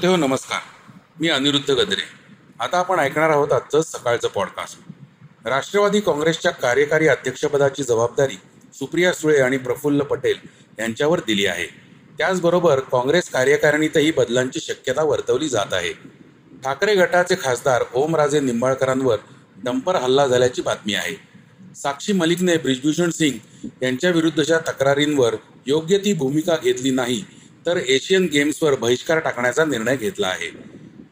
श्रोते हो नमस्कार. मी अनिरुद्ध गद्रे. आता आपण ऐकणार आहोत आजचं सकाळचं पॉडकास्ट राष्ट्रवादी काँग्रेसच्या कार्यकारी अध्यक्षपदाची जबाबदारी सुप्रिया सुळे आणि प्रफुल्ल पटेल यांच्यावर दिली आहे. त्याचबरोबर काँग्रेस कार्यकारिणीतही बदलांची शक्यता वर्तवली जात आहे. ठाकरे गटाचे खासदार ओमराजे निंबाळकरांवर डंपर हल्ला झाल्याची बातमी आहे. साक्षी मलिकने ब्रिजभूषण सिंग यांच्याविरुद्धच्या तक्रारींवर योग्य ती भूमिका घेतली नाही तर एशियन गेम्सवर बहिष्कार टाकण्याचा निर्णय घेतला आहे.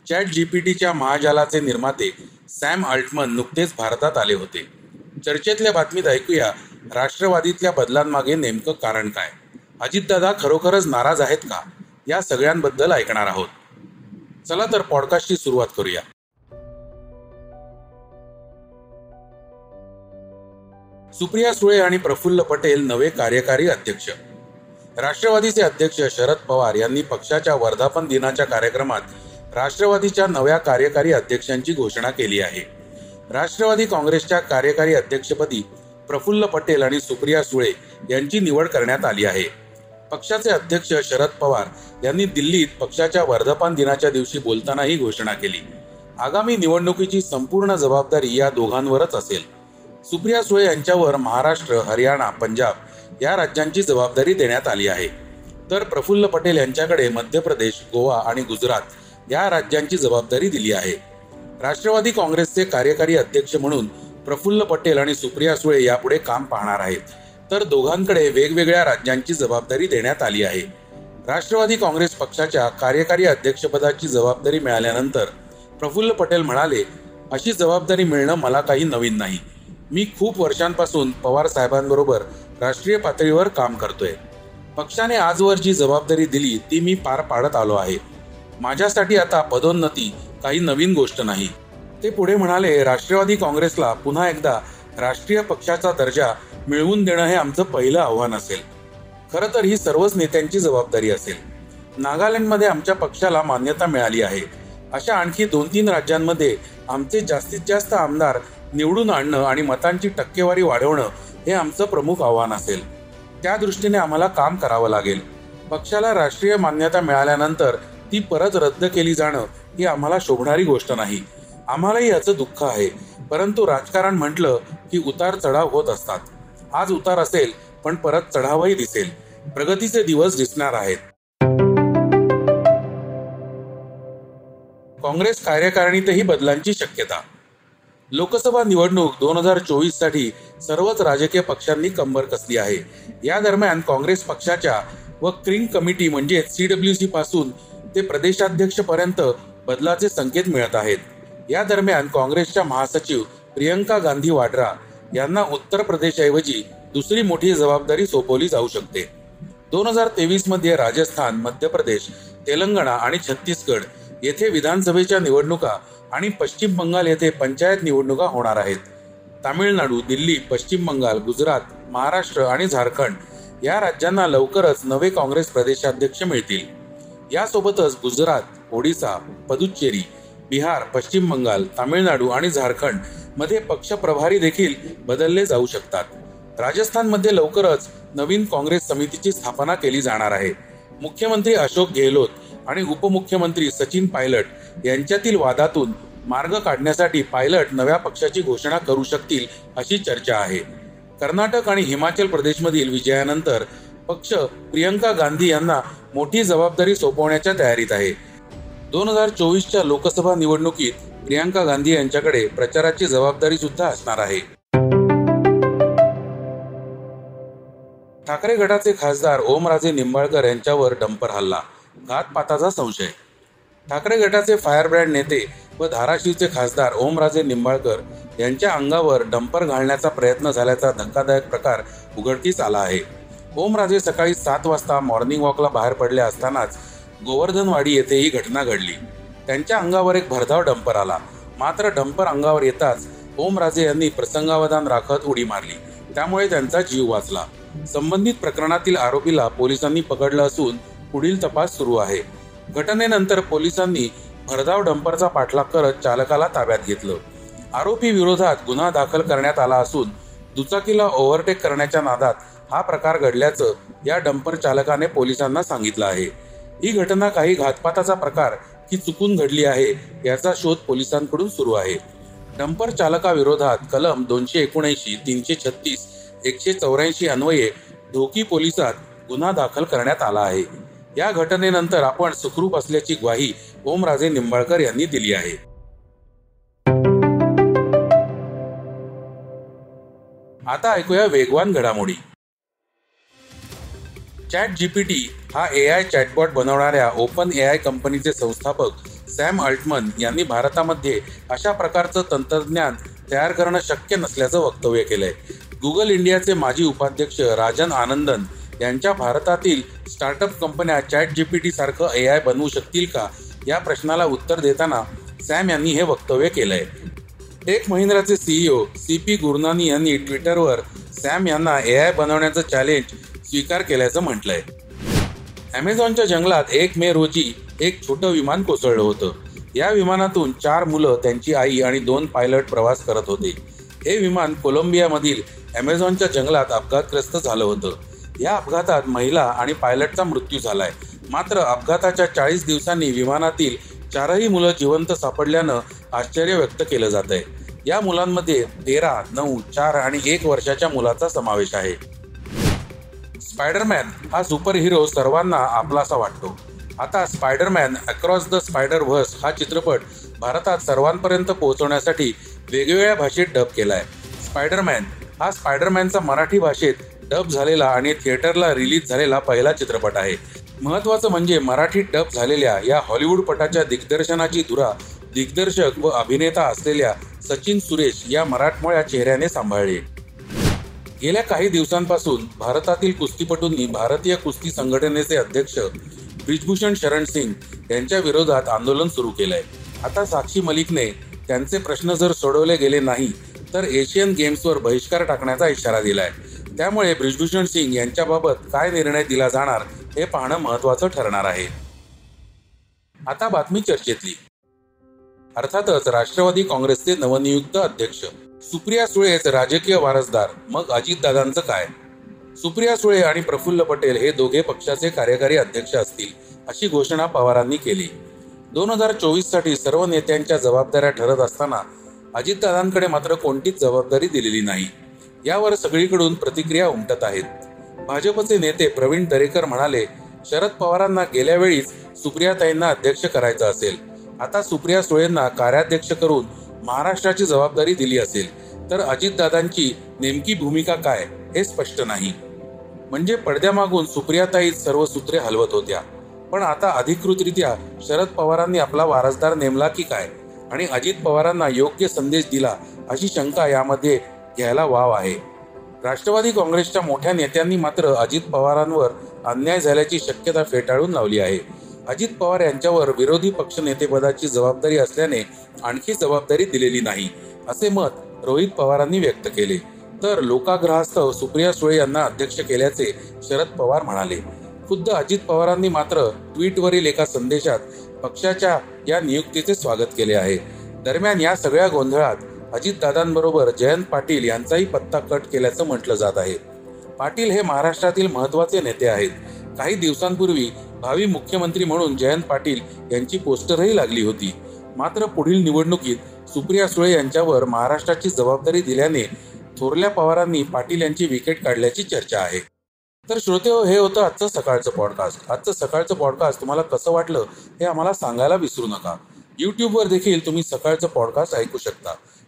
चॅट जीपीटीच्या महाजालाचे निर्माते सॅम अल्टमन नुकतेच भारतात आले होते. चर्चेतल्या बातमीत ऐकूया राष्ट्रवादीतल्या बदलांमागे नेमकं कारण काय? अजितदादा खरोखरच नाराज आहेत का? या सगळ्यांबद्दल ऐकणार आहोत. चला तर पॉडकास्टची सुरुवात करूया. सुप्रिया सुळे आणि प्रफुल्ल पटेल नवे कार्यकारी अध्यक्ष. राष्ट्रवादीचे अध्यक्ष शरद पवार यांनी पक्षाच्या वर्धापन दिनाच्या कार्यक्रमात राष्ट्रवादीच्या नव्या कार्यकारी अध्यक्षांची घोषणा केली आहे. राष्ट्रवादी काँग्रेसच्या कार्यकारी अध्यक्षपदी प्रफुल्ल पटेल आणि सुप्रिया सुळे यांची निवड करण्यात आली आहे. पक्षाचे अध्यक्ष शरद पवार यांनी दिल्लीत पक्षाच्या वर्धापन दिनाच्या दिवशी बोलताना ही घोषणा केली. आगामी निवडणुकीची संपूर्ण जबाबदारी या दोघांवरच असेल. सुप्रिया सुळे यांच्यावर महाराष्ट्र हरियाणा पंजाब या राज्यांची जबाबदारी देण्यात आली आहे. तर प्रफुल्ल पटेल यांच्याकडे मध्य प्रदेश गोवा आणि गुजरात या राज्यांची जबाबदारी दिली आहे. राष्ट्रवादी काँग्रेसचे कार्यकारी अध्यक्ष म्हणून प्रफुल्ल पटेल आणि सुप्रिया सुळे यापुढे काम पाहणार आहेत. तर दोघांकडे वेगवेगळ्या राज्यांची जबाबदारी देण्यात आली आहे. राष्ट्रवादी काँग्रेस पक्षाच्या कार्यकारी अध्यक्षपदाची जबाबदारी मिळाल्यानंतर प्रफुल्ल पटेल म्हणाले अशी जबाबदारी मिळणं मला काही नवीन नाही. मी खूप वर्षांपासून पवार साहेबांबरोबर राष्ट्रीय पातळीवर काम करतोय. पक्षाने आजवर जी जबाबदारी दिली ती मी पार पाडत आलो आहे. माझ्यासाठी आता पदोन्नती काही नवीन गोष्ट नाही. ते पुढे म्हणाले राष्ट्रवादी काँग्रेसला पुन्हा एकदा राष्ट्रीय पक्षाचा दर्जा मिळवून देणं हे आमचं पहिलं आव्हान असेल. खरं तर ही सर्वच नेत्यांची जबाबदारी असेल. नागालँडमध्ये आमच्या पक्षाला मान्यता मिळाली आहे. अशा आणखी दोन तीन राज्यांमध्ये आमचे जास्तीत जास्त आमदार निवडून आणणं आणि मतांची टक्केवारी वाढवणं हे आमचं प्रमुख आव्हान असेल. त्या दृष्टीने आम्हाला काम करावं लागेल. पक्षाला राष्ट्रीय मान्यता मिळाल्यानंतर ती परत रद्द केली जाणं ही आम्हाला शोभणारी गोष्ट नाही. आम्हालाही याचं दुःख आहे. परंतु राजकारण म्हटलं की उतार चढाव होत असतात. आज उतार असेल पण परत चढावही दिसेल. प्रगतीचे दिवस दिसणार आहेत. काँग्रेस कार्यकारिणीतही बदलांची शक्यता. लोकसभा निवडणूक दोन हजार चोवीससाठी सर्वच राजकीय पक्षांनी कंबर कसली आहे? या दरम्यान काँग्रेस पक्षाच्या व क्रिंग कमिटी म्हणजे सीडब्ल्यू सी पासून ते प्रदेशाध्यक्ष पर्यंत बदलाचे संकेत मिळत आहेत. या दरम्यान काँग्रेसच्या महासचिव प्रियंका गांधी वाड्रा यांना उत्तर प्रदेशऐवजी दुसरी मोठी जबाबदारी सोपवली जाऊ शकते. दोन हजार तेवीसमध्ये राजस्थान मध्य प्रदेश तेलंगणा आणि छत्तीसगड येथे विधानसभेच्या निवडणुका आणि पश्चिम बंगाल येथे पंचायत निवडणुका होणार आहेत. तामिळनाडू दिल्ली पश्चिम बंगाल गुजरात महाराष्ट्र आणि झारखंड या राज्यांना लवकरच नवे काँग्रेस प्रदेशाध्यक्ष मिळतील. यासोबतच गुजरात ओडिसा पदुच्चेरी बिहार पश्चिम बंगाल तामिळनाडू आणि झारखंडमध्ये पक्ष प्रभारी देखील बदलले जाऊ शकतात. राजस्थानमध्ये लवकरच नवीन काँग्रेस समितीची स्थापना केली जाणार आहे. मुख्यमंत्री अशोक गेहलोत आणि उपमुख्यमंत्री सचिन पायलट यांच्यातील वादातून मार्ग काढण्यासाठी पायलट नव्या पक्षाची घोषणा करू शकतील अशी चर्चा आहे. कर्नाटक आणि हिमाचल प्रदेशमधील विजयानंतर पक्ष प्रियंका गांधी यांना मोठी जबाबदारी सोपवण्याच्या तयारीत आहे. दोन हजार चोवीसच्या लोकसभा निवडणुकीत प्रियांका गांधी यांच्याकडे प्रचाराची जबाबदारी सुद्धा असणार आहे. ठाकरे गटाचे खासदार ओमराजे निंबाळकर यांच्यावर डंपर हल्ला घातपाताचा संशय. ठाकरे गटाचे फायरब्रँड नेते व धाराशिवचे खासदार ओमराजे निंबाळकर यांच्या अंगावर डंपर घालण्याचा प्रयत्न झाल्याचा धक्कादायक प्रकार उघडकीस आला आहे. ओमराजे सकाळी सात वाजता मॉर्निंग वॉकला बाहेर पडले असतानाच गोवर्धनवाडी येथे ही घटना घडली. त्यांच्या अंगावर एक भरधाव डंपर आला. मात्र डंपर अंगावर येताच ओमराजे यांनी प्रसंगावधान राखत उडी मारली. त्यामुळे त्यांचा जीव वाचला. संबंधित प्रकरणातील आरोपीला पोलिसांनी पकडलं असून पुढील तपास सुरू आहे. घटनेनंतर पोलिसांनी भरधाव डंपरचा पाठलाग करत चालकाला ताब्यात घेतलं. आरोपी विरोधात गुन्हा दाखल करण्यात आला असून दुचाकीला ओव्हरटेक करण्याच्या नादात हा प्रकार घडल्याचं या डंपर चालकाने पोलिसांना सांगितलं आहे. ही घटना काही घातपाताचा प्रकार की चुकून घडली आहे याचा शोध पोलिसांकडून सुरू आहे. डंपर चालकाविरोधात कलम दोनशे एकोणऐंशी तीनशे छत्तीस एकशे चौऱ्याऐंशी अन्वये ढोकी पोलिसात गुन्हा दाखल करण्यात आला आहे. या घटनेनंतर आपण सुखरूप असल्याची ग्वाही ओमराजे निंबाळकर यांनी दिली आहे. आता ऐकूया वेगवान घडामोडी. चॅट जीपीटी हा ए आय चॅटबॉट बनवणाऱ्या ओपन ए आय कंपनीचे संस्थापक सॅम अल्टमन यांनी भारतामध्ये अशा प्रकारचं तंत्रज्ञान तयार करणं शक्य नसल्याचं वक्तव्य केलंय. गुगल इंडियाचे माजी उपाध्यक्ष राजन आनंदन यांच्या भारतातील स्टार्टअप कंपन्या चॅट जीपीटी सारखं ए आय बनवू शकतील का? या प्रश्नाला उत्तर देताना सॅम यांनी हे वक्तव्य केलंय. टेक महिंद्राचे सीईओ सी पी गुरनानी यांनी ट्विटरवर सॅम यांना ए आय बनवण्याचं चॅलेंज स्वीकार केल्याचं म्हटलंय. अमेझॉनच्या जंगलात एक मे रोजी एक छोटं विमान कोसळलं होतं. या विमानातून चार मुलं त्यांची आई आणि दोन पायलट प्रवास करत होते. हे विमान कोलंबियामधील अमेझॉनच्या जंगलात अपघातग्रस्त झालं होतं. या अपघातात महिला आणि पायलटचा मृत्यू झालाय. मात्र अपघाताच्या चाळीस दिवसांनी विमानातील चारही मुलं जिवंत सापडल्यानं आश्चर्य व्यक्त केलं जात आहे या मुलांमध्ये तेरा नऊ चार आणि एक वर्षाच्या मुलाचा समावेश आहे. स्पायडरमॅन हा सुपर हिरो सर्वांना आपलासा वाटतो. आता Spiderman across the spider verse हा चित्रपट भारतात सर्वांपर्यंत पोहोचवण्यासाठी वेगवेगळ्या भाषेत डब केलाय. स्पायडरमॅन हा स्पायडरमॅनचा मराठी भाषेत डब झालेला आणि थिएटरला रिलीज झालेला पहिला चित्रपट आहे. महत्वाचं म्हणजे मराठीत डब झालेल्या या हॉलिवूड पटाच्या दिग्दर्शनाची धुरा दिग्दर्शक व अभिनेता असलेल्या सचिन सुरेश या मराठमोळ्या चेहऱ्याने सांभाळली. गेल्या काही दिवसांपासून भारतातील कुस्तीपटूंनी भारतीय कुस्ती संघटनेचे अध्यक्ष ब्रिजभूषण शरण सिंग यांच्या विरोधात आंदोलन सुरू केलंय. आता साक्षी मलिकने त्यांचे प्रश्न जर सोडवले गेले नाही तर एशियन गेम्सवर बहिष्कार टाकण्याचा इशारा दिलाय. त्यामुळे ब्रिजभूषण सिंग यांच्याबाबत काय निर्णय दिला जाणार हे पाहणं महत्वाचं ठरणार आहे. आता बातमी चर्चेतली. अर्थातच राष्ट्रवादी काँग्रेसचे नवनियुक्त अध्यक्ष सुप्रिया सुळेच राजकीय वारसदार मग अजितदादांचं काय? सुप्रिया सुळे आणि प्रफुल्ल पटेल हे दोघे पक्षाचे कार्यकारी अध्यक्ष असतील अशी घोषणा पवारांनी केली. दोन हजार चोवीससाठी सर्व नेत्यांच्या जबाबदाऱ्या ठरत असताना अजितदादांकडे मात्र कोणतीच जबाबदारी दिलेली नाही. यावर सगळीकडून प्रतिक्रिया उमटत आहेत. भाजपचे नेते प्रवीण दरेकर म्हणाले शरद पवारांना गेल्या वेळीच सुप्रियाताईंना अध्यक्ष करायचं असेल. आता सुप्रिया सुळेंना कार्याध्यक्ष करून महाराष्ट्राची जबाबदारी दिली असेल. तर अजितदादांची नेमकी भूमिका काय हे स्पष्ट नाही. म्हणजे पडद्यामागून सुप्रियाताई सर्व सूत्रे हलवत होत्या. पण आता अधिकृतरित्या शरद पवारांनी आपला वारसदार नेमला की काय? आणि अजित पवारांना योग्य संदेश दिला अशी शंका यामध्ये घ्यायला वाव आहे. राष्ट्रवादी काँग्रेसच्या मोठ्या नेत्यांनी मात्र अजित पवारांवर अन्याय झाल्याची शक्यता फेटाळून लावली आहे. अजित पवार यांच्यावर विरोधी पक्षनेतेपदाची जबाबदारी असल्याने आणखी जबाबदारी दिलेली नाही असे मत रोहित पवारांनी व्यक्त केले. तर लोकाग्रहास्तव सुप्रिया सुळे यांना अध्यक्ष केल्याचे शरद पवार म्हणाले. खुद्द अजित पवारांनी मात्र ट्विटवरील एका संदेशात पक्षाच्या या नियुक्तीचे स्वागत केले आहे. दरम्यान या सगळ्या गोंधळात अजितदादांबरोबर जयंत पाटील यांचाही पत्ता कट केल्याचं म्हटलं जात आहे. पाटील हे महाराष्ट्रातील महत्त्वाचे नेते आहेत. काही दिवसांपूर्वी भावी मुख्यमंत्री म्हणून जयंत पाटील यांची पोस्टरही लागली होती. मात्र पुढील निवडणुकीत सुप्रिया सुळे यांच्यावर महाराष्ट्राची जबाबदारी दिल्याने थोरल्या पवारांनी पाटील यांची विकेट काढल्याची चर्चा आहे. तर श्रोते हो, हे होतं आजचं सकाळचं पॉडकास्ट आजचं सकाळचं पॉडकास्ट तुम्हाला कसं वाटलं हे आम्हाला सांगायला विसरू नका. यूट्यूबवर देखील तुम्ही सकाळचं पॉडकास्ट ऐकू शकता.